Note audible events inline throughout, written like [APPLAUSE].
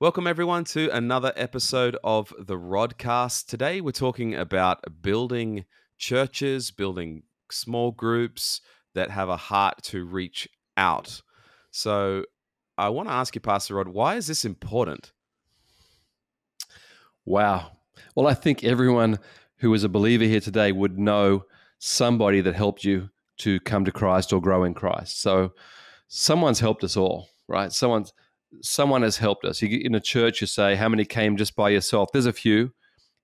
Welcome, everyone, to another episode of the Rodcast. Today, we're talking about building churches, building small groups that have a heart to reach out. So, I want to ask you, Pastor Rod, why is this important? Wow. Well, I think everyone who is a believer here today would know somebody that helped you to come to Christ or grow in Christ. So, someone's helped us all, right? Someone's someone has helped us. You get in a church, you say, How many came just by yourself? There's a few.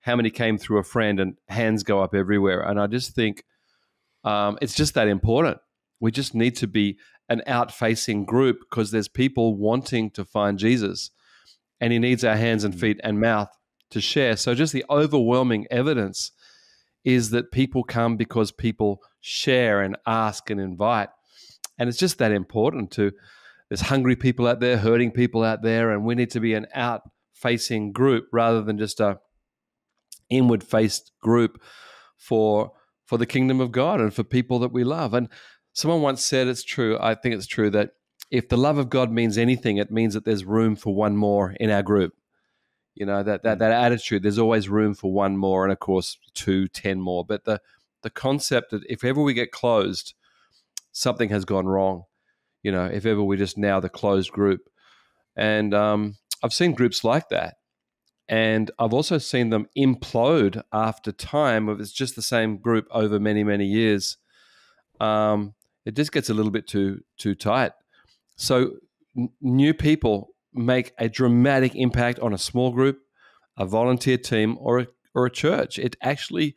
How many came through a friend? And hands go up everywhere. And I just think um, it's just that important. We just need to be an out facing group because there's people wanting to find Jesus and he needs our hands and mm. feet and mouth to share. So, just the overwhelming evidence is that people come because people share and ask and invite. And it's just that important to there's hungry people out there, hurting people out there, and we need to be an out facing group rather than just a inward faced group for for the kingdom of God and for people that we love. And someone once said it's true, I think it's true that if the love of God means anything, it means that there's room for one more in our group. You know, that that, mm. that attitude, there's always room for one more, and of course two, ten more. But the the concept that if ever we get closed, something has gone wrong you know, if ever we're just now the closed group. And um, I've seen groups like that. And I've also seen them implode after time if it's just the same group over many, many years. Um, it just gets a little bit too too tight. So n- new people make a dramatic impact on a small group, a volunteer team, or a, or a church. It actually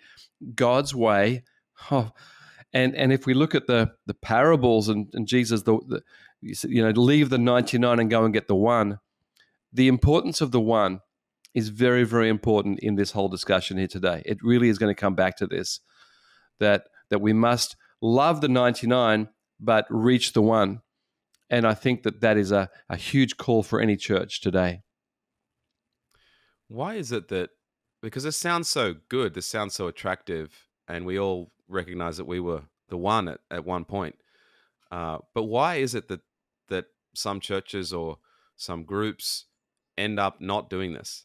God's way. [LAUGHS] Oh, and and if we look at the the parables and, and Jesus, the, the you know, leave the ninety nine and go and get the one. The importance of the one is very very important in this whole discussion here today. It really is going to come back to this that that we must love the ninety nine but reach the one. And I think that that is a, a huge call for any church today. Why is it that because this sounds so good, this sounds so attractive, and we all recognize that we were the one at, at one point. Uh, but why is it that that some churches or some groups end up not doing this?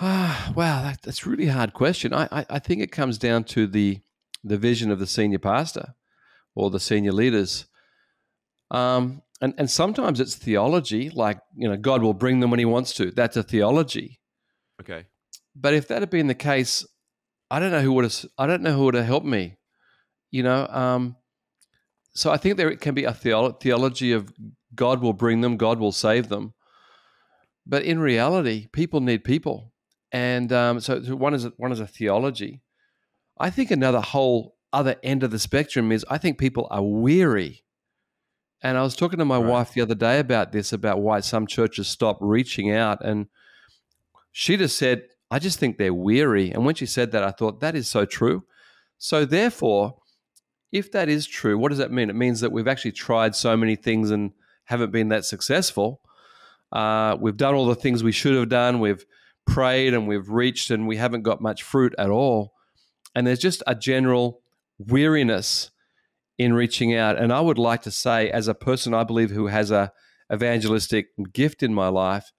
Ah, [SIGHS] wow, that, that's a really hard question. I, I, I think it comes down to the the vision of the senior pastor or the senior leaders. Um, and, and sometimes it's theology, like, you know, God will bring them when he wants to. That's a theology. Okay. But if that had been the case, I don't know who would have. I don't know who would have helped me. You know, um, so I think there it can be a theolo- theology of God will bring them, God will save them, but in reality, people need people, and um, so one is a, one is a theology. I think another whole other end of the spectrum is I think people are weary. And I was talking to my right. wife the other day about this, about why some churches stop reaching out. And she just said, I just think they're weary. And when she said that, I thought, that is so true. So, therefore, if that is true, what does that mean? It means that we've actually tried so many things and haven't been that successful. Uh, we've done all the things we should have done. We've prayed and we've reached, and we haven't got much fruit at all. And there's just a general weariness in reaching out. And I would like to say, as a person I believe who has a evangelistic gift in my life,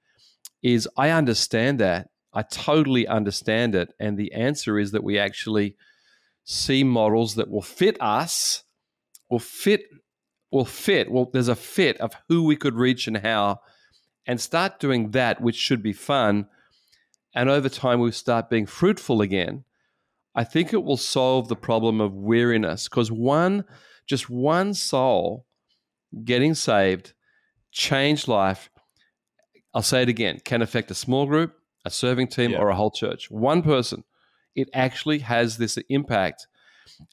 is I understand that I totally understand it. And the answer is that we actually see models that will fit us, will fit, will fit. Well, there's a fit of who we could reach and how, and start doing that, which should be fun. And over time, we start being fruitful again. I think it will solve the problem of weariness because one, just one soul getting saved, changed life, I'll say it again, can affect a small group, a serving team, yeah. or a whole church. One person, it actually has this impact.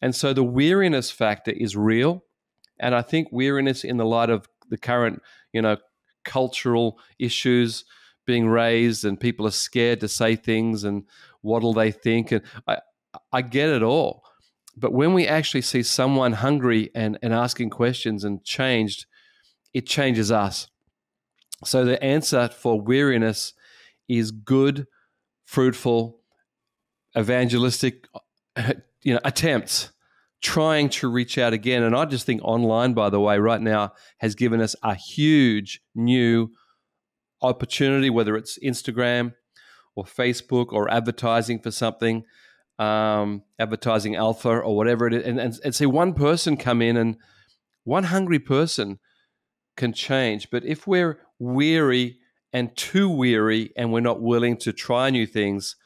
And so the weariness factor is real. And I think weariness in the light of the current, you know, cultural issues being raised and people are scared to say things and what'll they think? And I, I get it all. But when we actually see someone hungry and, and asking questions and changed, it changes us. So the answer for weariness is good, fruitful, evangelistic, [LAUGHS] you know, attempts trying to reach out again. And I just think online, by the way, right now has given us a huge new opportunity, whether it's Instagram or Facebook or advertising for something, um, advertising alpha or whatever it is, and, and, and see one person come in and one hungry person can change. But if we're weary and too weary and we're not willing to try new things,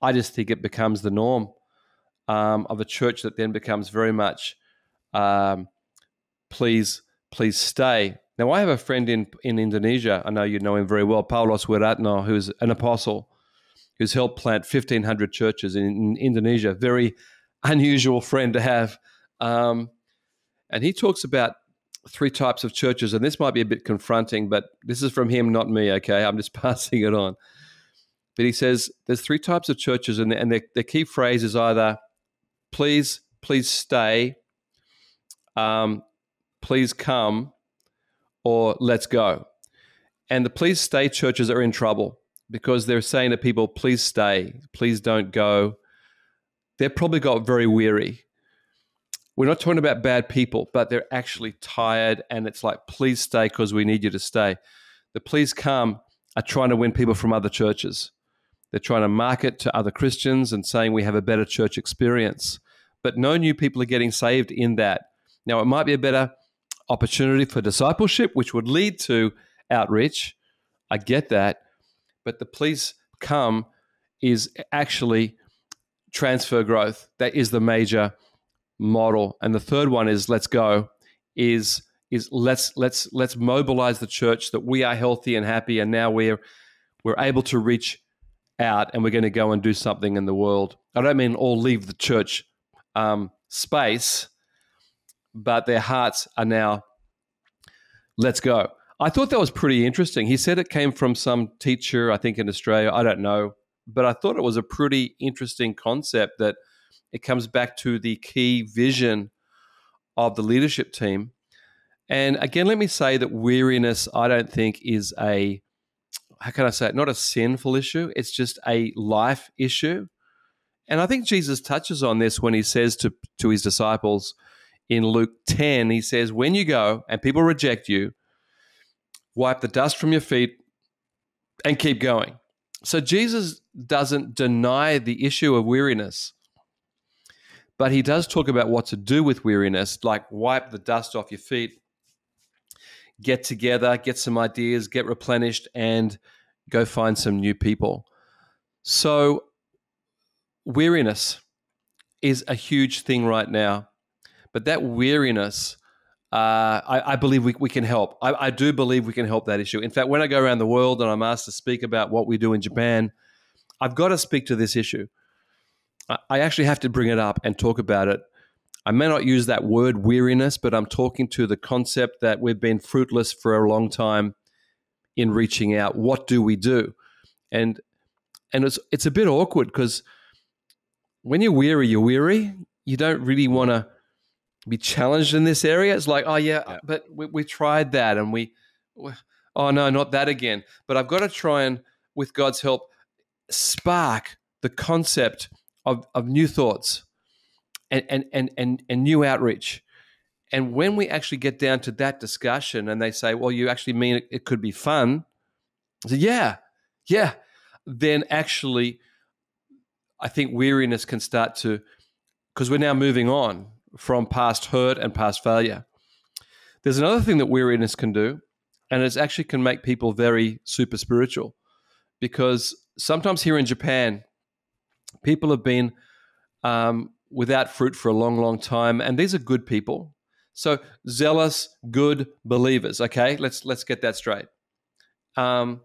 I just think it becomes the norm um, of a church that then becomes very much, um, please, please stay. Now, I have a friend in, in Indonesia. I know you know him very well, Paulus Wiratno, who's an apostle who's helped plant 1,500 churches in, in Indonesia. Very unusual friend to have. Um, and he talks about three types of churches, and this might be a bit confronting, but this is from him, not me, okay? I'm just [LAUGHS] passing it on. But he says there's three types of churches, and, and the, key phrase is either please, please stay, um, please come, or let's go. And the please stay churches are in trouble because they're saying to people, please stay, please don't go. They've probably got very weary. We're not talking about bad people, but they're actually tired, and it's like, please stay because we need you to stay. The please come are trying to win people from other churches. They're trying to market to other Christians and saying we have a better church experience. But no new people are getting saved in that. Now, it might be a better opportunity for discipleship, which would lead to outreach. I get that. But the please come is actually transfer growth. That is the major model. And the third one is let's go is is let's let's let's mobilize the church that we are healthy and happy and now we're we're able to reach out and we're going to go and do something in the world. I don't mean all leave the church um, space, but their hearts are now, let's go. I thought that was pretty interesting. He said it came from some teacher, I think in Australia. I don't know. But I thought it was a pretty interesting concept that it comes back to the key vision of the leadership team. And again, let me say that weariness, I don't think, is a how can I say it? Not a sinful issue. It's just a life issue. And I think Jesus touches on this when he says to, to his disciples in Luke 10, he says, When you go and people reject you, wipe the dust from your feet and keep going. So Jesus doesn't deny the issue of weariness, but he does talk about what to do with weariness, like wipe the dust off your feet get together, get some ideas, get replenished, and go find some new people. So, weariness is a huge thing right now. But that weariness, uh, I, I, believe we, we can help. I, I, do believe we can help that issue. In fact, when I go around the world and I'm asked to speak about what we do in Japan, I've got to speak to this issue. I, actually have to bring it up and talk about it I may not use that word weariness, but I'm talking to the concept that we've been fruitless for a long time in reaching out. What do we do? And and it's it's a bit awkward because when you're weary, you're weary. You don't really want to be challenged in this area. It's like, oh yeah, yeah. but we, we tried that, and we, oh no, not that again. But I've got to try and, with God's help, spark the concept of of new thoughts and, and, and, and, and new outreach. And when we actually get down to that discussion and they say, well, you actually mean it, it could be fun? I say, yeah, yeah. Then actually, I think weariness can start to, because we're now moving on from past hurt and past failure. There's another thing that weariness can do, and it actually can make people very super spiritual. Because sometimes here in Japan, people have been um, without fruit for a long, long time. And these are good people. So zealous, good believers. Okay, let's let's get that straight. Um,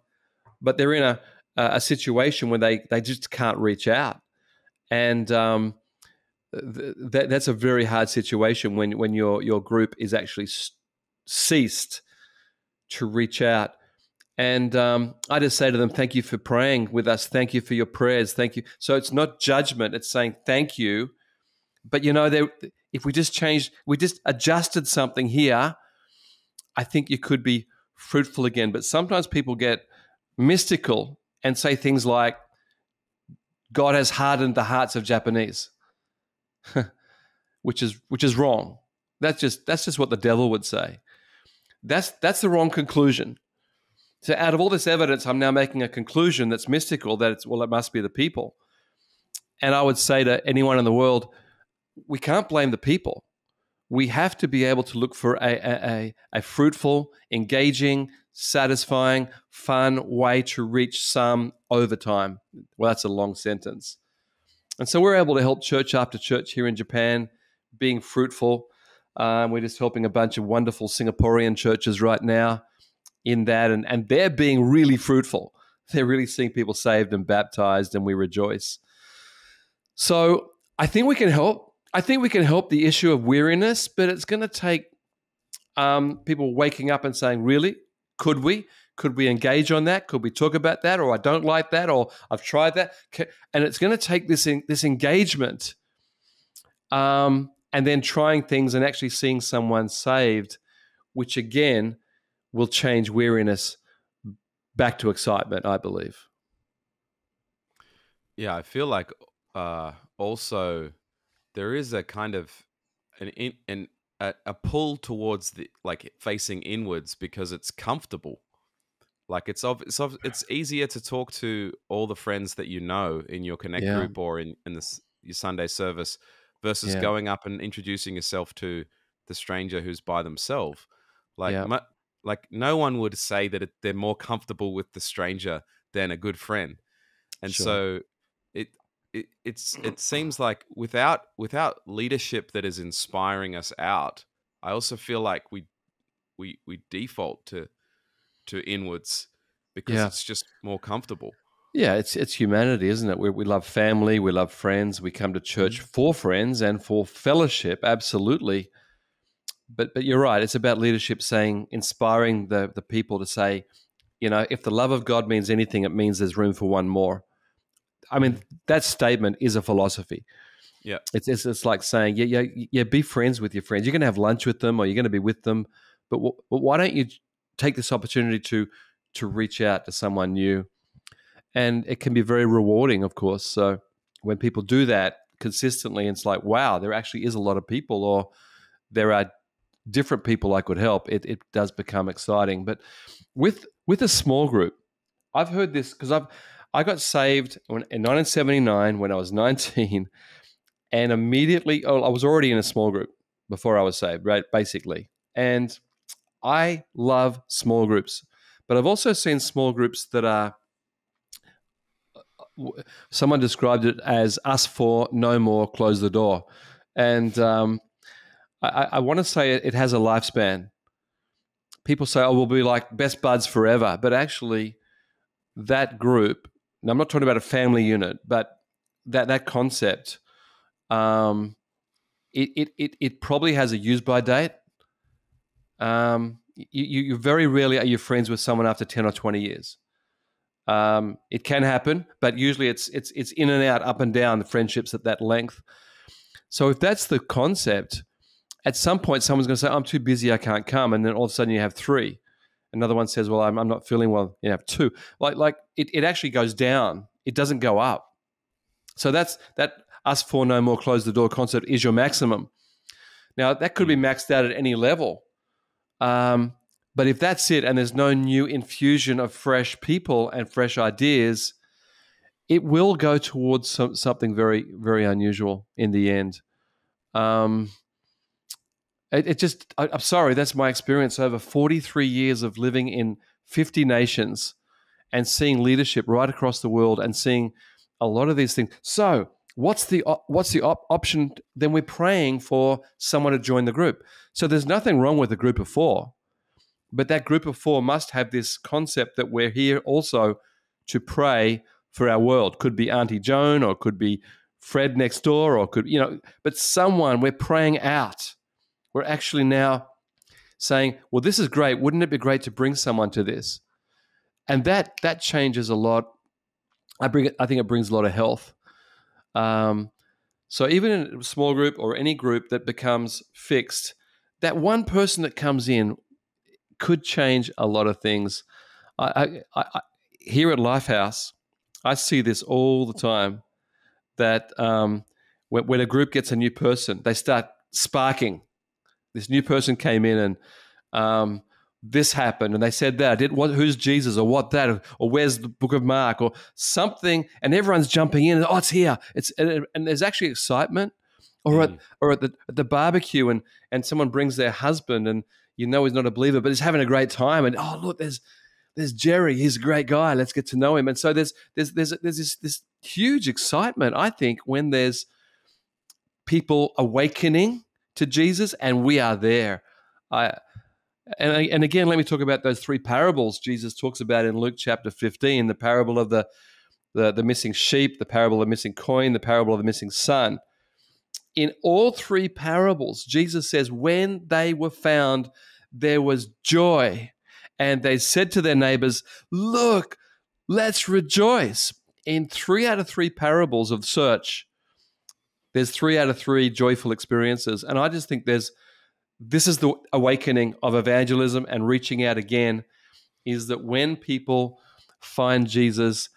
but they're in a a situation where they they just can't reach out, and um, th- that that's a very hard situation when when your your group is actually ceased to reach out. And um, I just say to them, thank you for praying with us. Thank you for your prayers. Thank you. So it's not judgment, it's saying thank you but you know, if we just changed, we just adjusted something here, I think you could be fruitful again. But sometimes people get mystical and say things like, God has hardened the hearts of Japanese, [LAUGHS] which is which is wrong. That's just that's just what the devil would say. That's that's the wrong conclusion. So out of all this evidence, I'm now making a conclusion that's mystical that it's well, it must be the people. And I would say to anyone in the world, we can't blame the people. We have to be able to look for a, a, a, fruitful, engaging, satisfying, fun way to reach some over time. Well, that's a long sentence. And so we're able to help church after church here in Japan being fruitful. Um, we're just helping a bunch of wonderful Singaporean churches right now in that, and, and they're being really fruitful. They're really seeing people saved and baptized, and we rejoice. So I think we can help. I think we can help the issue of weariness, but it's going to take um, people waking up and saying, "Really, could we? Could we engage on that? Could we talk about that? Or I don't like that, or I've tried that." And it's going to take this this engagement, um, and then trying things and actually seeing someone saved, which again will change weariness back to excitement. I believe. Yeah, I feel like uh, also there is a kind of an in, an a, a pull towards the like facing inwards because it's comfortable. Like it's of it's of, it's easier to talk to all the friends that you know in your connect yeah. group or in in this your Sunday service versus yeah. going up and introducing yourself to the stranger who's by themselves. Like yeah. my, like no one would say that it, they're more comfortable with the stranger than a good friend. And sure. so it it, it's it seems like without without leadership that is inspiring us out, I also feel like we we we default to to inwards because yeah. it's just more comfortable. Yeah, it's it's humanity, isn't it? We we love family, we love friends, we come to church mm-hmm. for friends and for fellowship, absolutely. But but you're right. It's about leadership saying, inspiring the the people to say, you know, if the love of God means anything, it means there's room for one more. I mean, that statement is a philosophy. Yeah, it's it's, it's like saying, yeah, yeah, yeah, be friends with your friends. You're going to have lunch with them, or you're going to be with them, but, w- but why don't you take this opportunity to to reach out to someone new? And it can be very rewarding, of course. So when people do that consistently, it's like, wow, there actually is a lot of people, or there are different people I could help. It it does become exciting. But with with a small group, I've heard this because I've I got saved in 1979 when I was 19, and immediately, oh, I was already in a small group before I was saved, right? Basically. And I love small groups, but I've also seen small groups that are, someone described it as us for no more, close the door. And um, I, I want to say it, has a lifespan. People say, oh, we'll be like best buds forever. But actually, that group now, I'm not talking about a family unit, but that that concept, um, it, it, it, it probably has a use by date. Um, you, you very rarely are you friends with someone after 10 or 20 years. Um, it can happen, but usually it's it's it's in and out, up and down the friendships at that length. So if that's the concept, at some point someone's going to say, "I'm too busy, I can't come," and then all of a sudden you have three. Another one says, "Well, I'm, I'm not feeling well." You have two. Like like it, it actually goes down. It doesn't go up. So that's that. Us for no more close the door concept is your maximum. Now that could be hmm. maxed out at any level, um, but if that's it, and there's no new infusion of fresh people and fresh ideas, it will go towards some, something very very unusual in the end. Um, it, it just, I, I'm sorry, that's my experience over 43 years of living in 50 nations and seeing leadership right across the world and seeing a lot of these things. So, what's the what's the op- option? Then we're praying for someone to join the group. So there's nothing wrong with a group of four, but that group of four must have this concept that we're here also to pray for our world. Could be Auntie Joan, or could be Fred next door, or could you know, but someone we're praying out we're actually now saying, well, this is great. Wouldn't it be great to bring someone to this? And that that changes a lot. I bring it, I think it brings a lot of health. Um, so even in a small group or any group that becomes fixed, that one person that comes in could change a lot of things. I, I, I, here at Lifehouse, I see this all the time. That um, when, when a group gets a new person, they start sparking this new person came in and um, this happened and they said that. Did what? Who's Jesus or what that? Or where's the Book of Mark or something? And everyone's jumping in. And, oh, it's here. It's and, and there's actually excitement. Or at Mm. or at the at the barbecue and and someone brings their husband and you know he's not a believer but he's having a great time and oh look there's there's Jerry he's a great guy let's get to know him and so there's there's there's there's this this huge excitement I think when there's people awakening to Jesus and we are there I and and again let me talk about those three parables Jesus talks about in Luke chapter 15 the parable of the the, the missing sheep the parable of the missing coin the parable of the missing son in all three parables, Jesus says, when they were found, there was joy. And they said to their neighbors, Look, let's rejoice. In three out of three parables of search, there's three out of three joyful experiences. And I just think there's this is the awakening of evangelism and reaching out again is that when people find Jesus,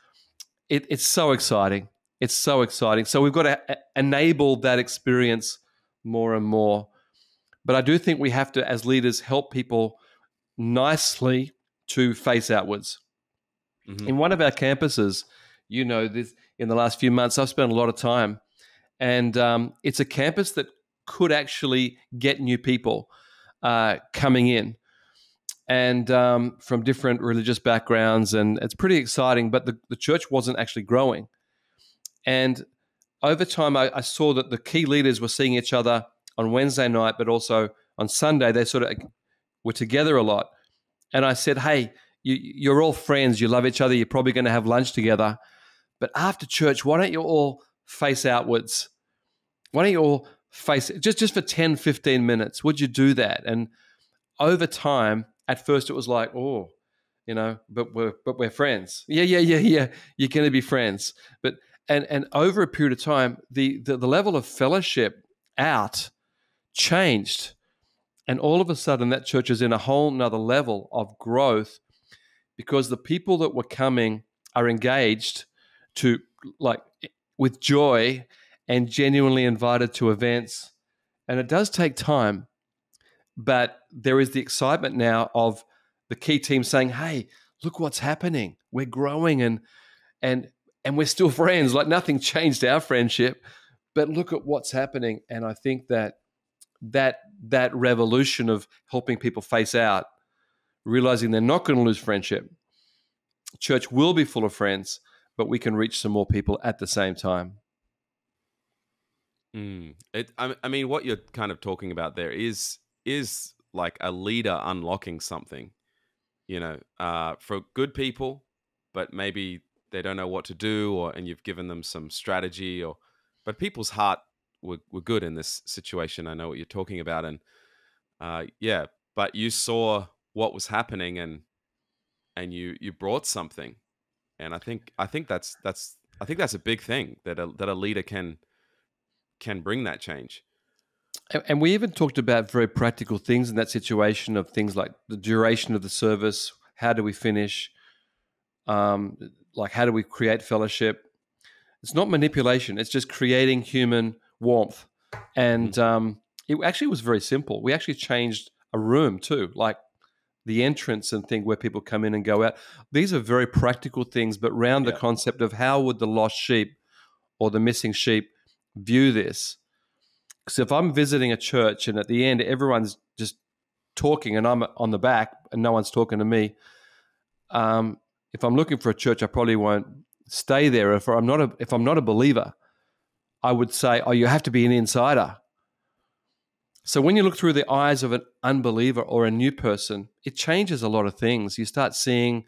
it, it's so exciting. It's so exciting. So we've got to e- enable that experience more and more. But I do think we have to, as leaders, help people nicely to face outwards. Mhm. In one of our campuses, you know, this, in the last few months, I've spent a lot of time, and um, it's a campus that could actually get new people uh, coming in and um, from different religious backgrounds, and it's pretty exciting. But the, the church wasn't actually growing, and over time, I, I saw that the key leaders were seeing each other on Wednesday night, but also on Sunday. They sort of were together a lot, and I said, "Hey, you, you're all friends. You love each other. You're probably going to have lunch together, but after church, why don't you all face outwards? Why don't you all face just just for 10, 15 minutes? Would you do that?" And over time, at first, it was like, "Oh." You know, but we're but we're friends. Yeah, yeah, yeah, yeah. You're going to be friends, but and and over a period of time, the, the the level of fellowship out changed, and all of a sudden, that church is in a whole nother level of growth because the people that were coming are engaged to like with joy and genuinely invited to events, and it does take time, but there is the excitement now of the key team saying, "Hey, look what's happening. We're growing and and and we're still [LAUGHS] friends. Like nothing changed our friendship, but look at what's happening." And I think that that that revolution of helping people face out, realizing they're not going to lose friendship, church will be full of friends, but we can reach some more people at the same time. Mm. It, I, I mean, what you're kind of talking about there is is like a leader unlocking something, you know, uh, for good people, but maybe they don't know what to do, or and you've given them some strategy, or but people's heart were, were good in this situation. I know what you're talking about, and uh, yeah, but you saw what was happening, and and you you brought something, and I think I think that's that's I think that's a big thing that a, that a leader can can bring that change. And- we even talked about very practical things in that situation of things like the duration of the service, how do we finish, um, like how do we create fellowship. It's not manipulation; it's just creating human warmth. And um, it actually was very simple. We actually changed a room too, like the entrance and thing where people come in and go out. These are very practical things, but round the concept of how would the lost sheep or the missing sheep view this? Because if I'm visiting a church and at the end everyone's just talking and I'm on the back and no one's talking to me, um, if I'm looking for a church, I probably won't stay there. If I'm not a if I'm not a believer, I would say, oh, you have to be an insider. So when you look through the eyes of an unbeliever or a new person, it changes a lot of things. You start seeing.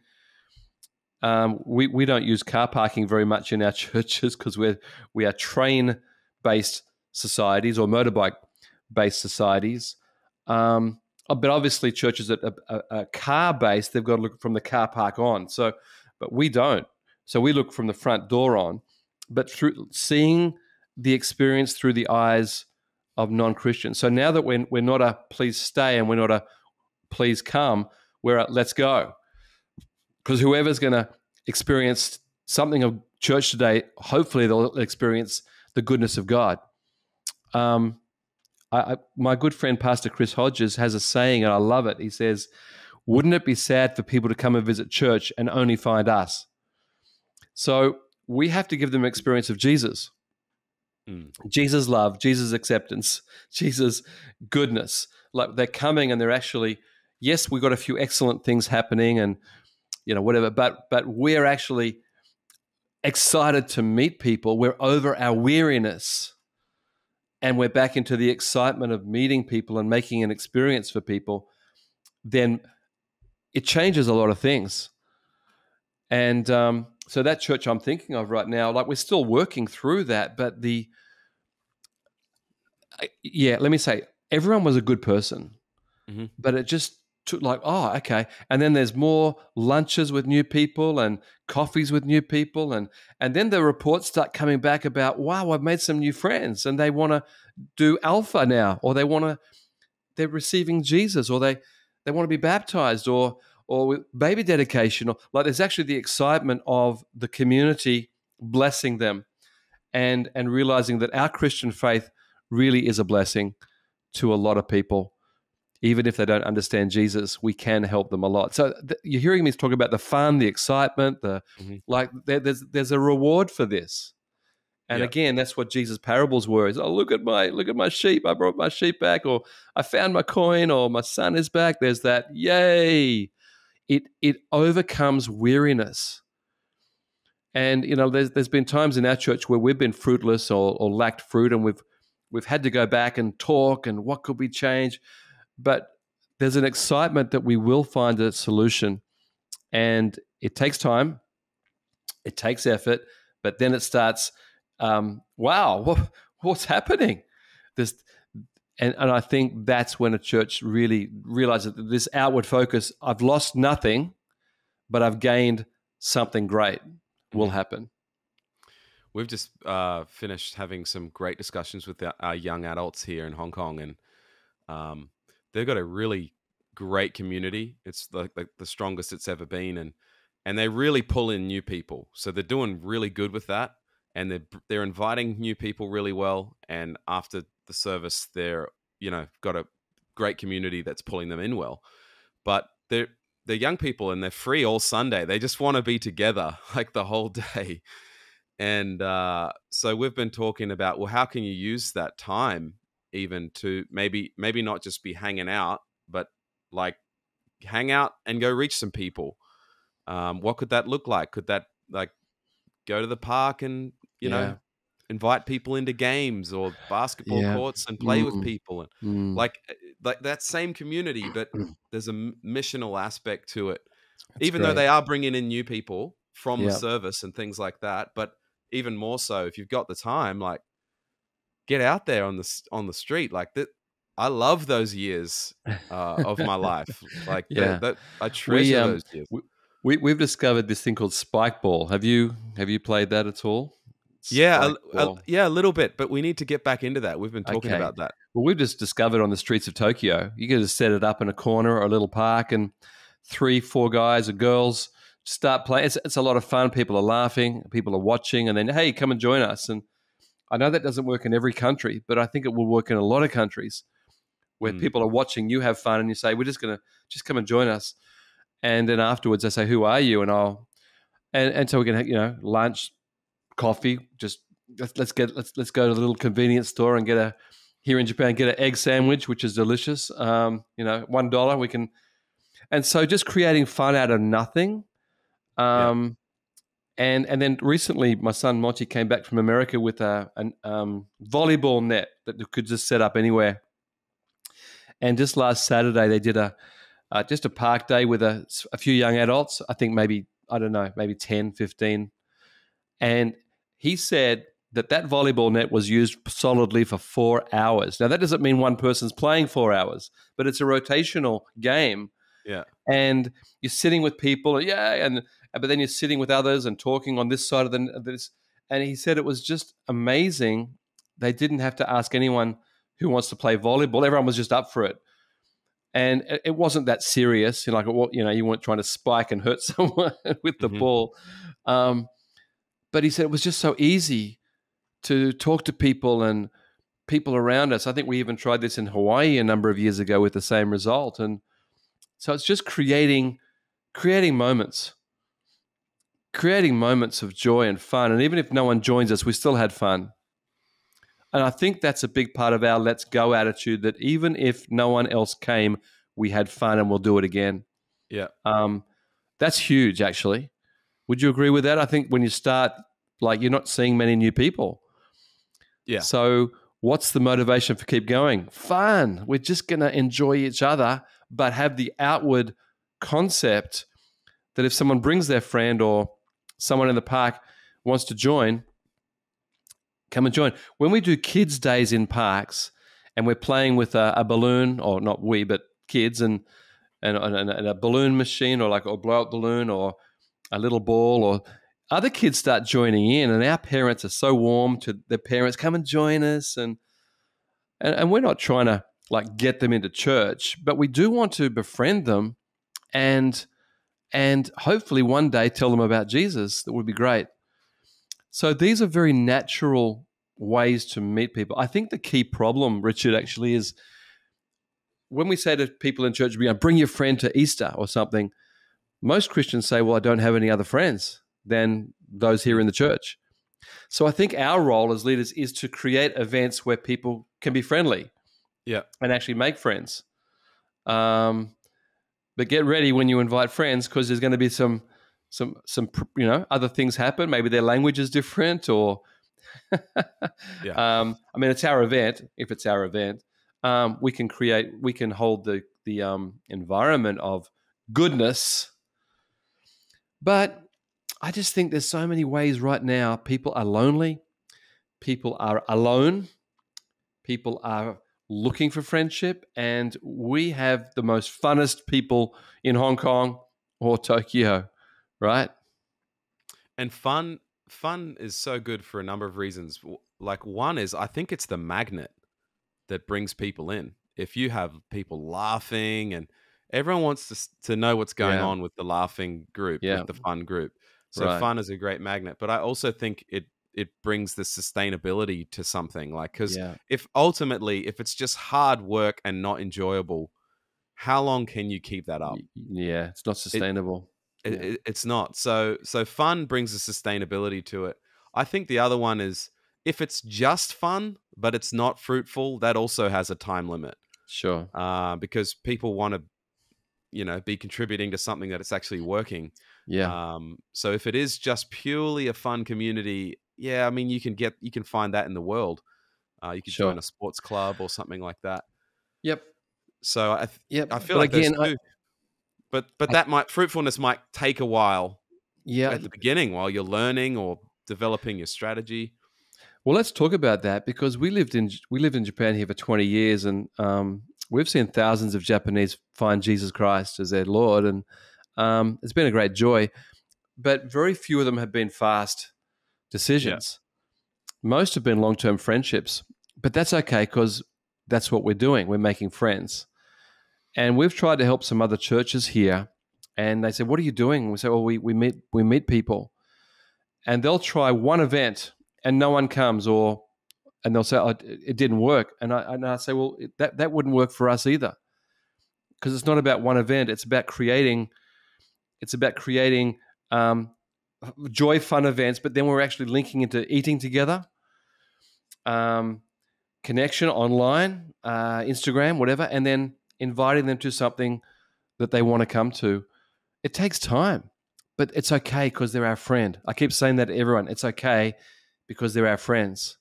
Um, we we don't use car parking very much in our [LAUGHS] churches because we're we are train based societies or motorbike based societies. Um, uh, but obviously, churches that are, are, are car based, they've got to look from the car park on. So, but we don't. So we look from the front door on. But through seeing the experience through the eyes of non Christians. So now that we're, we're not a please stay and we're not a please come, we're a let's go. Because whoever's going to experience something of church today, hopefully they'll experience the goodness of God. Um, I, I, my good friend Pastor Chris Hodges has a saying, and I love it. He says, wouldn't it be sad for people to come and visit church and only find us? So we have to give them experience of Jesus. Mm. Jesus' love, Jesus' acceptance, Jesus' goodness. Like they're coming and they're actually, yes, we've got a few excellent things happening and you know, whatever, but but we're actually excited to meet people. We're over our weariness and we're back into the excitement of meeting people and making an experience for people, then it changes a lot of things. And um, so that church I'm thinking of right now, like we're still working through that, but the yeah, let me say, everyone was a good person, Mhm. but it just took like, oh, okay. And then there's more lunches with new people and coffees with new people, and and then the reports start coming back about, wow, I've made some new friends, and they want to do alpha now, or they want to, they're receiving Jesus, or they they want to be baptized, or or with baby dedication, or like there's actually the excitement of the community blessing them, and and realizing that our Christian faith really is a blessing to a lot of people. Even if they don't understand Jesus, we can help them a lot. So th- you're hearing me talk about the fun, the excitement, the Mhm. like. There, there's there's a reward for this, and Yeah. again, that's what Jesus' parables were. Is oh look at my look at my sheep. I brought my sheep back, or I found my coin, or my son is back. There's that yay. It it overcomes weariness. And you know, there's there's been times in our church where we've been fruitless or, or lacked fruit, and we've we've had to go back and talk and what could we change. But there's an excitement that we will find a solution, and it takes time, it takes effort, but then it starts. Um, wow, [LAUGHS] what, what's happening? This, and and I think that's when a church really realizes that this outward focus. I've lost nothing, but I've gained something great. Will Mhm. happen. We've just uh, finished having some great discussions with our, our young adults here in Hong Kong, and um, they've got a really great community. It's like the, the strongest it's ever been, and and they really pull in new people. So they're doing really good with that, and they're they're inviting new people really well. And after the service, they're you know got a great community that's pulling them in well. But they're they're young people and they're free all Sunday. They just want to be together [LAUGHS] like the whole day. And uh, so we've been talking about well, how can you use that time even to maybe maybe not just be hanging out, but like hang out and go reach some people. Um, what could that look like? Could that like go to the park and you Yeah. know invite people into games or basketball Yeah. courts and play Mm. with people and Mm, like eh, like that same community, but [CLEARS THROAT] there's a missional aspect to it that's even though they are bringing in new people from the service and things like that but even more so if you've got the time like get out there on the on the street like that i love those years uh, of my life like the- Yeah. that i treasure um, those years we we've discovered this thing called spike ball. Have you have you played that at all? Yeah a, Spike a- yeah a little bit but we need to get back into that we've been talking Okay. about that Well, we've just discovered on the streets of Tokyo, you can just set it up in a corner or a little park, and three, four guys or girls start playing. It's, it's a lot of fun. People are laughing, people are watching, and then hey, come and join us. And I know that doesn't work in every country, but I think it will work in a lot of countries where Mm. people are watching. You have fun, and you say, "We're just gonna just come and join us." And then afterwards, they say, "Who are you?" And I'll and and so we can you know lunch, coffee. Just let's let's get let's let's go to the little convenience store and get a here in Japan get an egg sandwich, which is delicious. Um, you know, one dollar we can, and so just creating fun out of nothing. Um, and and then recently, my son Monty came back from America with a an um, volleyball net that you could just set up anywhere. And just last Saturday, they did a uh, just a park day with a, a few young adults. I think maybe I don't know, maybe 10, 15. And he said that that volleyball net was used solidly for four hours. Now that doesn't mean one person's playing four hours, but it's a rotational game. Yeah. and you're sitting with people, yeah, and but then you're sitting with others and talking on this side of the this. And he said it was just amazing. They didn't have to ask anyone who wants to play volleyball. Everyone was just up for it. And it- wasn't that serious. You know, like, you know, you weren't trying to spike and hurt [LAUGHS] someone with the Mhm. ball. Um, but he said it was just so easy to talk to people and people around us. I think we even tried this in Hawaii a number of years ago with the same result. And So it's just creating creating moments. Creating moments of joy and fun. And even if no one joins us, we still had fun. And I think that's a big part of our let's go attitude that even if no one else came, we had fun and we'll do it again. Yeah. Um, that's huge, actually. Would you agree with that? I think when you start, like, you're not seeing many new people. Yeah. So, what's the motivation for keep going? Fun. We're just going to enjoy each other, but have the outward concept that if someone brings their friend or someone in the park wants to join, come and join. When we do kids' days in parks and we're playing with a, a balloon, or not we, but kids, and, and, and, and a balloon machine or like a blow up balloon or a little ball or other kids start joining in and our parents are so warm to their parents come and join us and and, and we're not trying to like get them into church but we do want to befriend them and and hopefully one day tell them about jesus. That would be great. So these are very natural ways to meet people. I think the key problem richard actually is when we say to people in church bring your friend to easter or something most christians say well i don't have any other friends than those here in the church. So I think our role as leaders is to create events where people can be friendly, yeah, and actually make friends. Um, but get ready when you invite friends because there's going to be some some some you know other things happen. Maybe their language is different, or [LAUGHS] yeah. Um, I mean, it's our event. If it's our event, um, we can create, we can hold the the um, environment of goodness, but I just think there's so many ways right now people are lonely, people are alone, people are looking for friendship, and we have the most funnest people in Hong Kong or Tokyo, right? And fun fun is so good for a number of reasons. Like one is I think it's the magnet that brings people in. If you have people laughing and everyone wants to to know what's going yeah. on with the laughing group, yeah. with the fun group. So right. fun is a great magnet, but I also think it it brings the sustainability to something like because yeah. if ultimately if it's just hard work and not enjoyable, how long can you keep that up? Yeah, it's not sustainable. It, it, it's not. So so fun brings a sustainability to it. I think the other one is if it's just fun but it's not fruitful, that also has a time limit. Sure. Uh, because people want to, you know, be contributing to something that it's actually working. Yeah. Um, so if it is just purely a fun community, yeah, I mean, you can get you can find that in the world. Uh, you can sure. join a sports club or something like that. Yep. So I th- yep. I feel but like again, I, but but I, that might fruitfulness might take a while. Yeah. At the beginning, while you're learning or developing your strategy. Well, let's talk about that because we lived in we lived in Japan here for 20 years, and um, we've seen thousands of Japanese find Jesus Christ as their Lord, and um, it's been a great joy, but very few of them have been fast decisions. Yeah. Most have been long term friendships, but that's okay because that's what we're doing. We're making friends. And we've tried to help some other churches here. And they say, What are you doing? We say, Well, we, we meet we meet people. And they'll try one event and no one comes, or and they'll say, oh, it didn't work. And I, and I say, Well, that, that wouldn't work for us either. Because it's not about one event, it's about creating it's about creating um, joy, fun events, but then we're actually linking into eating together, um, connection online, uh, Instagram, whatever, and then inviting them to something that they want to come to. It takes time, but it's okay because they're our friend. I keep saying that to everyone. It's okay because they're our friends.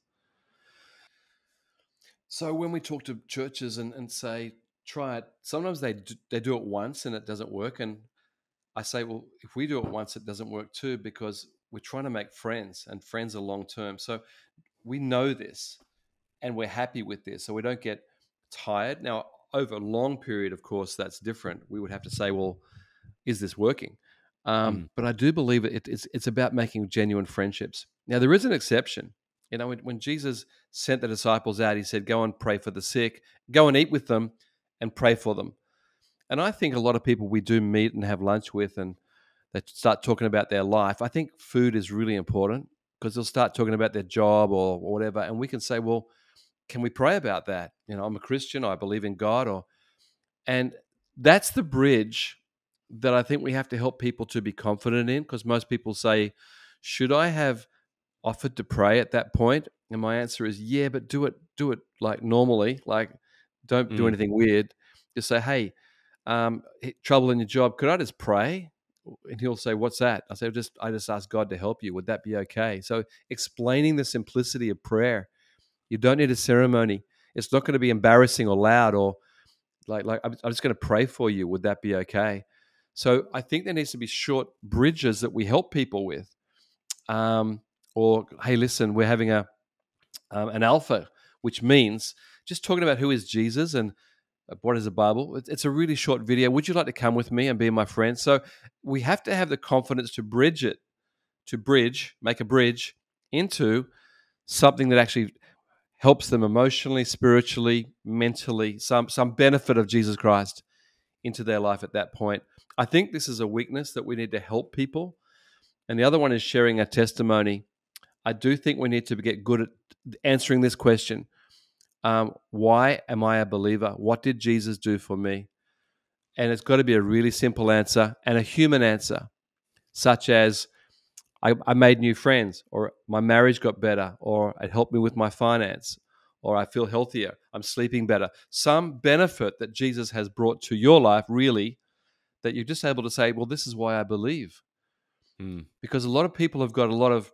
So when we talk to churches and, and say, try it, sometimes they do, they do it once and it doesn't work. And I say, well, if we do it once, it doesn't work too because we're trying to make friends and friends are long term. So we know this and we're happy with this. So we don't get tired. Now, over a long period, of course, that's different. We would have to say, well, is this working? Um, mm. But I do believe it, it's, it's about making genuine friendships. Now, there is an exception. You know, when, when Jesus sent the disciples out, he said, go and pray for the sick, go and eat with them and pray for them. And I think a lot of people we do meet and have lunch with and they start talking about their life. I think food is really important because they'll start talking about their job or, whatever. And we can say, well, can we pray about that? You know, I'm a Christian, I believe in God, or and that's the bridge that I think we have to help people to be confident in because most people say, Should I have offered to pray at that point? And my answer is, Yeah, but do it, do it like normally. Like, don't do Mm. anything weird. Just say, Hey, um, trouble in your job. Could I just pray? And he'll say, What's that? I say, just I just ask God to help you. Would that be okay? So explaining the simplicity of prayer. You don't need a ceremony. It's not going to be embarrassing or loud or like like I'm, I'm just going to pray for you. Would that be okay? So I think there needs to be short bridges that we help people with. Um, or hey, listen, we're having a um, an alpha, which means just talking about who is Jesus and uh, what is the Bible. It's, it's a really short video. Would you like to come with me and be my friend? So we have to have the confidence to bridge it, to bridge, make a bridge into something that actually helps them emotionally, spiritually, mentally, some some benefit of Jesus Christ into their life at that point. I think this is a weakness that we need to help people. And the other one is sharing a testimony. I do think we need to get good at answering this question. Um, why am I a believer? What did Jesus do for me? And it's got to be a really simple answer and a human answer, such as I, I made new friends, or my marriage got better, or it helped me with my finance, or I feel healthier, I'm sleeping better. Some benefit that Jesus has brought to your life, really, that you're just able to say, well, this is why I believe. Mm. Because a lot of people have got a lot of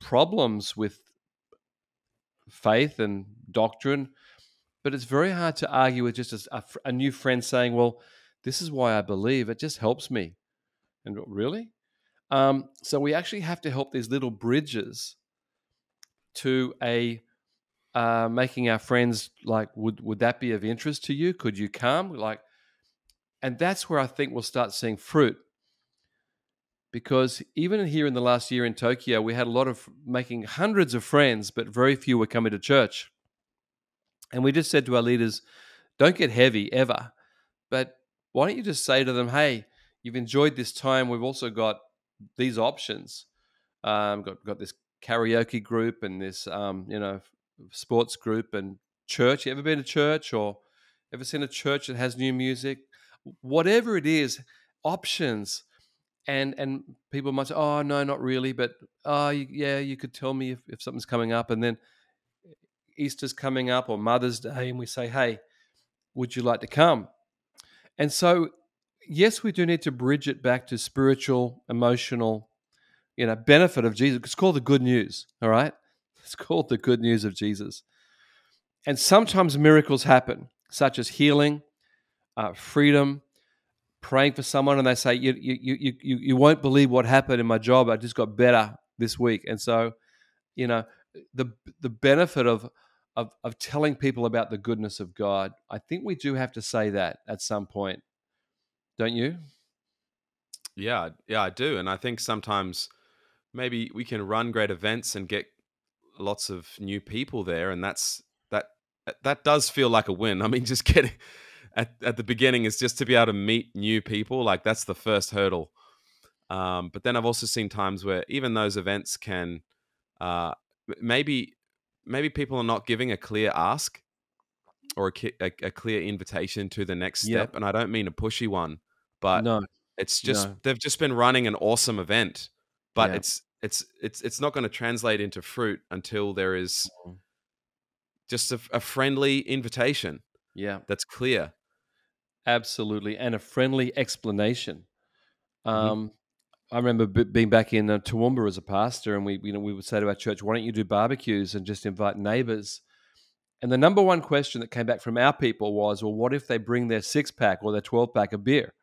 problems with faith and doctrine, but it's very hard to argue with just a, a, new friend saying, well, this is why I believe. It just helps me. And really? Um, so we actually have to help these little bridges to a uh, making our friends like would would that be of interest to you? Could you come? Like, and that's where I think we'll start seeing fruit. Because even here in the last year in Tokyo, we had a lot of making hundreds of friends, but very few were coming to church. And we just said to our leaders, don't get heavy ever, but why don't you just say to them, hey, you've enjoyed this time. We've also got these options. Um, got got this karaoke group and this um, you know sports group and church. You ever been to church or ever seen a church that has new music? Whatever it is, options. And and people might say, oh no, not really, but oh yeah, you could tell me if, if something's coming up. And then Easter's coming up or Mother's Day, and we say, hey, would you like to come? And so yes, we do need to bridge it back to spiritual, emotional, you know, benefit of Jesus. It's called the good news, all right? [LAUGHS] It's called the good news of Jesus. And sometimes miracles happen, such as healing, uh, freedom, praying for someone, and they say, you, you, you, you, you won't believe what happened in my job. I just got better this week. And so, you know, the, the benefit of, of, of telling people about the goodness of God, I think we do have to say that at some point don't you? Yeah, yeah, I do. And I think sometimes maybe we can run great events and get lots of new people there and that's that that does feel like a win. [LAUGHS] I mean, just getting at, at the beginning is just to be able to meet new people, like that's the first hurdle. Um, but then I've also seen times where even those events can uh, maybe maybe people are not giving a clear ask or a, a, a clear invitation to the next step, Yep. and I don't mean a pushy one, but no, it's just No. they've just been running an awesome event, but Yeah. it's it's it's it's not going to translate into fruit until there is Mhm. just a, a friendly invitation yeah, that's clear. Absolutely, and a friendly explanation. Mhm. Um, I remember b- being back in uh, Toowoomba as a pastor, and we, you know, we would say to our church, "Why don't you do barbecues and just invite neighbors?" And the number one question that came back from our people was, "Well, what if they bring their six pack or their twelve pack of beer?"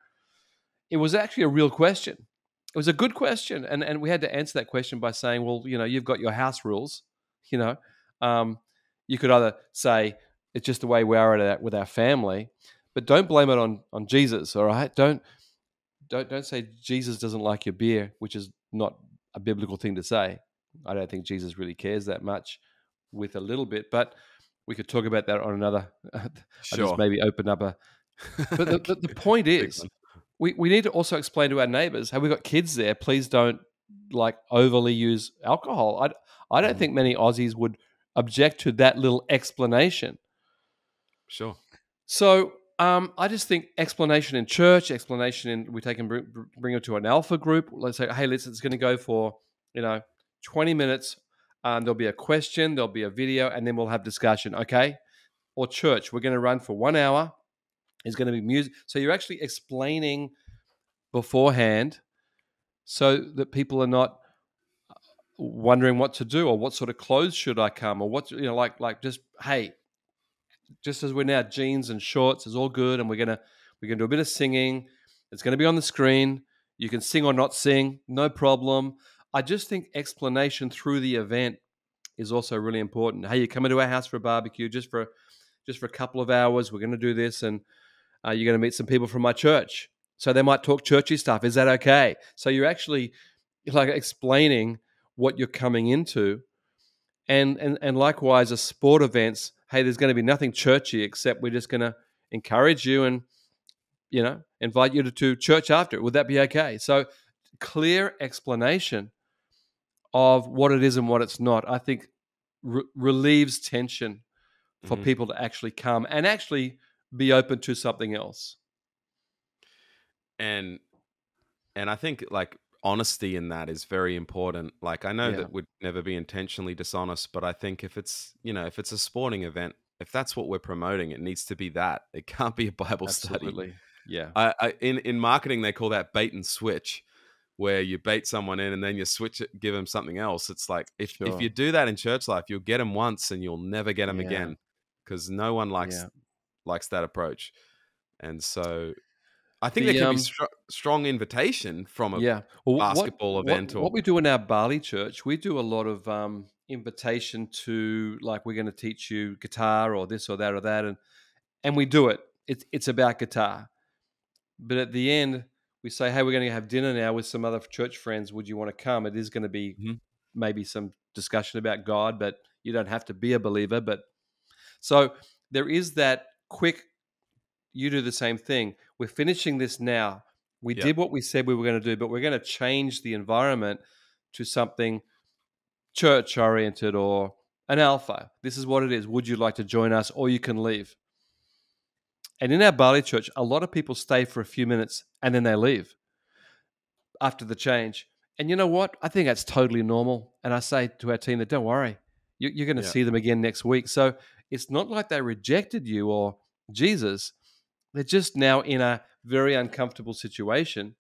It was actually a real question. It was a good question, and and we had to answer that question by saying, "Well, you know, you've got your house rules. You know, um, you could either say it's just the way we are at with our family, but don't blame it on on Jesus. All right, don't don't don't say Jesus doesn't like your beer, which is not a biblical thing to say. I don't think Jesus really cares that much with a little bit, but we could talk about that on another. [LAUGHS] Sure. just maybe open up a. [LAUGHS] But the, the, the point is, we, we need to also explain to our neighbors, hey, we've got kids there. Please don't like overly use alcohol. I, I don't Mm. think many Aussies would object to that little explanation. sure. So Um, I just think explanation in church, explanation in we take and bring, bring it to an alpha group. Let's say, hey, listen, it's going to go for you know twenty minutes. Um, there'll be a question, there'll be a video, and then we'll have discussion. Okay, or church, we're going to run for one hour. It's going to be music. So you're actually explaining beforehand, so that people are not wondering what to do or what sort of clothes should I come or what you know like like just hey just as we're now jeans and shorts is all good and we're gonna we're gonna do a bit of singing. It's gonna be on the screen. You can sing or not sing no problem. I just think explanation through the event is also really important. Hey you're coming to our house for a barbecue just for just for a couple of hours we're gonna do this and uh, you're gonna meet some people from my church. So they might talk churchy stuff. Is that okay? So you're actually like explaining what you're coming into. And and and likewise a sport events hey, there's going to be nothing churchy except we're just going to encourage you and, you know, invite you to, to church after. Would that be okay? So, clear explanation of what it is and what it's not, I think re- relieves tension for mm-hmm. people to actually come and actually be open to something else. And and I think like honesty in that is very important. Like I know yeah. that would never be intentionally dishonest, but I think if it's you know if it's a sporting event, if that's what we're promoting, it needs to be that. [LAUGHS] It can't be a Bible Absolutely. study. Yeah. I, I, in in marketing they call that bait and switch, where you bait someone in and then you switch it, give them something else. It's like if sure. if you do that in church life, you'll get them once and you'll never get them yeah. again because no one likes yeah. likes that approach. And so I think the, there can um, be str- strong invitation from a yeah. well, basketball what, event. What, or what we do in our Bali church, we do a lot of um, invitation to like we're going to teach you guitar or this or that or that, and and we do it. It's it's about guitar, but at the end we say, hey, we're going to have dinner now with some other church friends. Would you want to come? It is going to be mm-hmm. maybe some discussion about God, but you don't have to be a believer. But so there is that quick you do the same thing. We're finishing this now. We yep. did what we said we were going to do, but we're going to change the environment to something church oriented or an alpha. This is what it is. Would you like to join us or you can leave? And in our Bali church, a lot of people stay for a few minutes and then they leave after the change. And you know what? I think that's totally normal. And I say to our team that don't worry, you're going to see them again next week. So it's not like they rejected you or Jesus. They're just now in a very uncomfortable situation.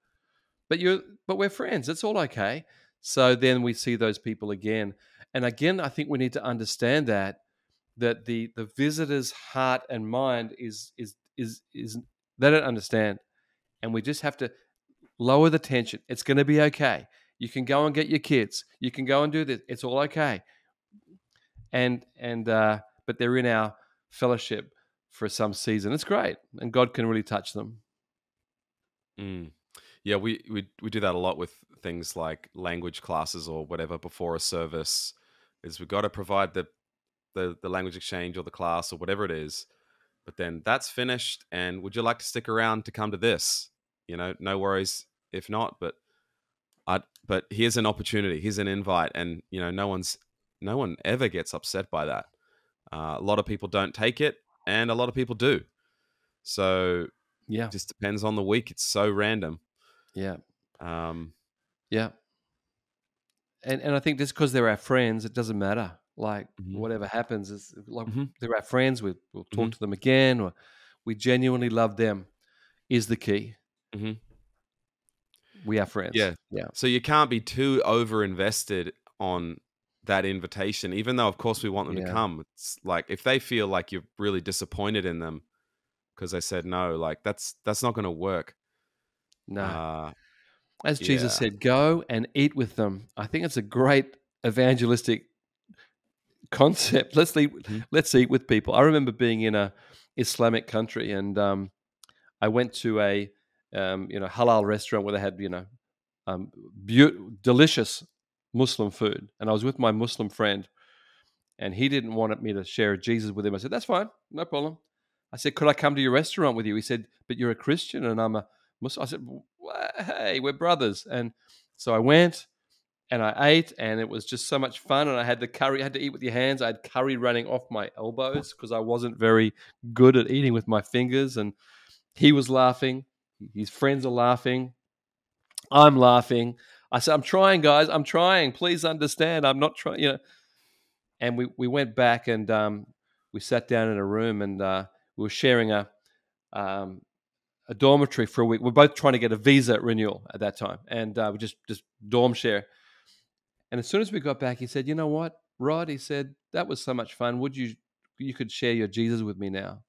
But you're but we're friends. It's all okay. So then we see those people again. And again, I think we need to understand that that the the visitor's heart and mind is is is is they don't understand. And we just have to lower the tension. It's going to be okay. You can go and get your kids. You can go and do this. It's all okay. And and uh, but they're in our fellowship for some season. It's great, and God can really touch them. Mm. Yeah, we, we we do that a lot with things like language classes or whatever before a service. Is we've got to provide the, the the language exchange or the class or whatever it is, but then that's finished. And would you like to stick around to come to this? You know, no worries if not. But I but here's an opportunity. Here's an invite, and you know, no one's no one ever gets upset by that. Uh, a lot of people don't take it and a lot of people do. So yeah, it just depends on the week. It's so random. Yeah. Um, yeah. And and I think just because they're our friends, it doesn't matter. Like mm-hmm. whatever happens, is like mm-hmm. they're our friends. We, will talk mm-hmm. to them again, or we genuinely love them. Is the key. Mm-hmm. We are friends. Yeah, yeah. So you can't be too over invested on that invitation, even though of course we want them yeah. to come. It's like if they feel like you're really disappointed in them because they said no, like that's that's not going to work. No. Uh, As Jesus yeah. said, go and eat with them. I think it's a great evangelistic concept. Let's eat. Mm-hmm. Let's eat with people. I remember being in a Islamic country, and um, I went to a um, you know halal restaurant where they had you know um, be- delicious Muslim food. And I was with my Muslim friend, and he didn't want me to share Jesus with him. I said, That's fine, no problem. I said, Could I come to your restaurant with you? He said, But you're a Christian and I'm a Muslim. I said, Hey, we're brothers. And so I went, and I ate, and it was just so much fun. And I had the curry, I had to eat with your hands. I had curry running off my elbows because I wasn't very good at eating with my fingers. And he was laughing, his friends are laughing, I'm laughing. I said, I'm trying, guys. I'm trying. Please understand. I'm not trying, you know. And we, we went back and um, we sat down in a room and uh, we were sharing a, um, a dormitory for a week. We're both trying to get a visa renewal at that time, and uh, we just just dorm share. And as soon as we got back, he said, "You know what, Rod?" He said, "That was so much fun. Would you you could share your Jesus with me now?"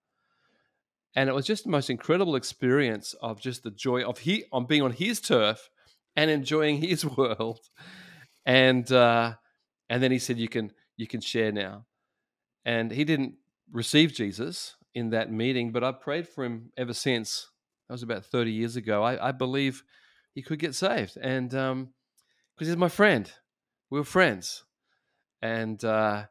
And it was just the most incredible experience of just the joy of he on being on his turf and enjoying [LAUGHS] his world. And uh, and then he said, "You can you can share now." And he didn't receive Jesus in that meeting, but I've prayed for him ever since. That was about 30 years ago. I, I believe he could get saved. And because um, he's my friend, we were friends. And, uh,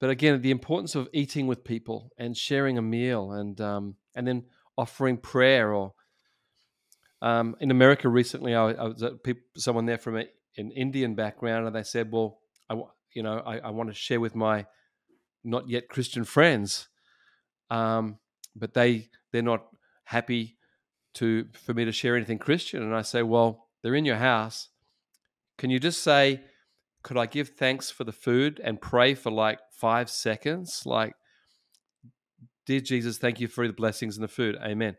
but again, the importance of eating with people and sharing a meal and, um, and then offering prayer or, um, in America recently, I, I was at people, someone there from a, an Indian background, and they said, "Well, I, you know, I, I want to share with my not yet Christian friends, um, but they they're not happy to for me to share anything Christian." And I say, "Well, they're in your house. Can you just say, could I give thanks for the food and pray for like five seconds, like?" Dear Jesus, thank you for the blessings and the food. Amen.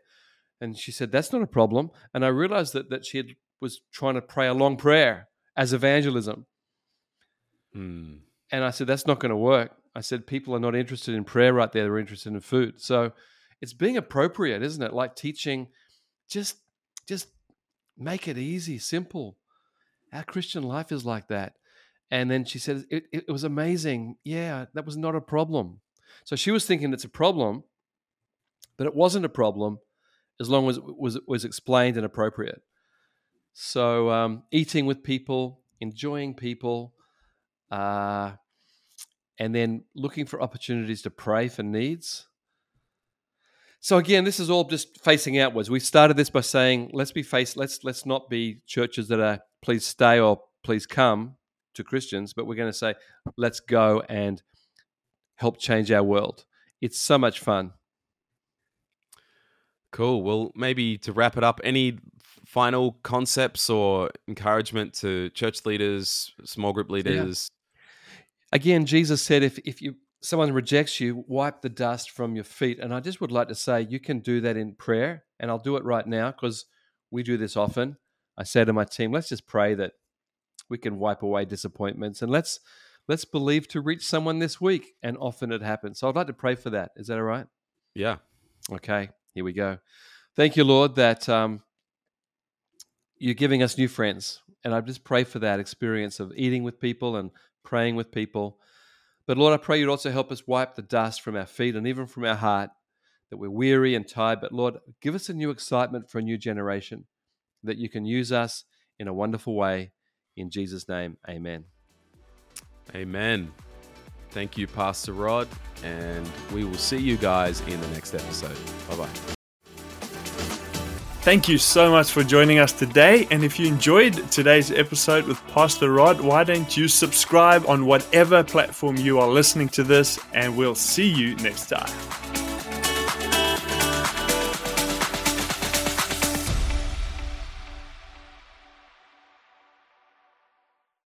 And she said, That's not a problem. And I realized that, that she had, was trying to pray a long prayer as evangelism. Mm. And I said, That's not going to work. I said, People are not interested in prayer right there. They're interested in food. So it's being appropriate, isn't it? Like teaching, just, just make it easy, simple. Our Christian life is like that. And then she said, it, it, was amazing. Yeah, that was not a problem. So she was thinking it's a problem, but it wasn't a problem as long as it was was explained and appropriate. So um, eating with people, enjoying people, uh, and then looking for opportunities to pray for needs. So again, this is all just facing outwards. We started this by saying, let's be face, let's let's not be churches that are please stay or please come to Christians, but we're going to say, let's go and help change our world. It's so much fun. Cool. Well, maybe to wrap it up, any final concepts or encouragement to church leaders, small group leaders? Yeah. Again, Jesus said, if, if you someone rejects you, wipe the dust from your feet. And I just would like to say you can do that in prayer, and I'll do it right now because we do this often. I say to my team, let's just pray that we can wipe away disappointments and let's let's believe to reach someone this week. And often it happens. So I'd like to pray for that. Is that all right? Yeah. Okay. Here we go. Thank you, Lord, that um, you're giving us new friends. And I just pray for that experience of eating with people and praying with people. But Lord, I pray you'd also help us wipe the dust from our feet and even from our heart that we're weary and tired. But Lord, give us a new excitement for a new generation that you can use us in a wonderful way. In Jesus' name, amen. Amen. Thank you, Pastor Rod, and we will see you guys in the next episode. Bye bye. Thank you so much for joining us today. And if you enjoyed today's episode with Pastor Rod, why don't you subscribe on whatever platform you are listening to this? And we'll see you next time.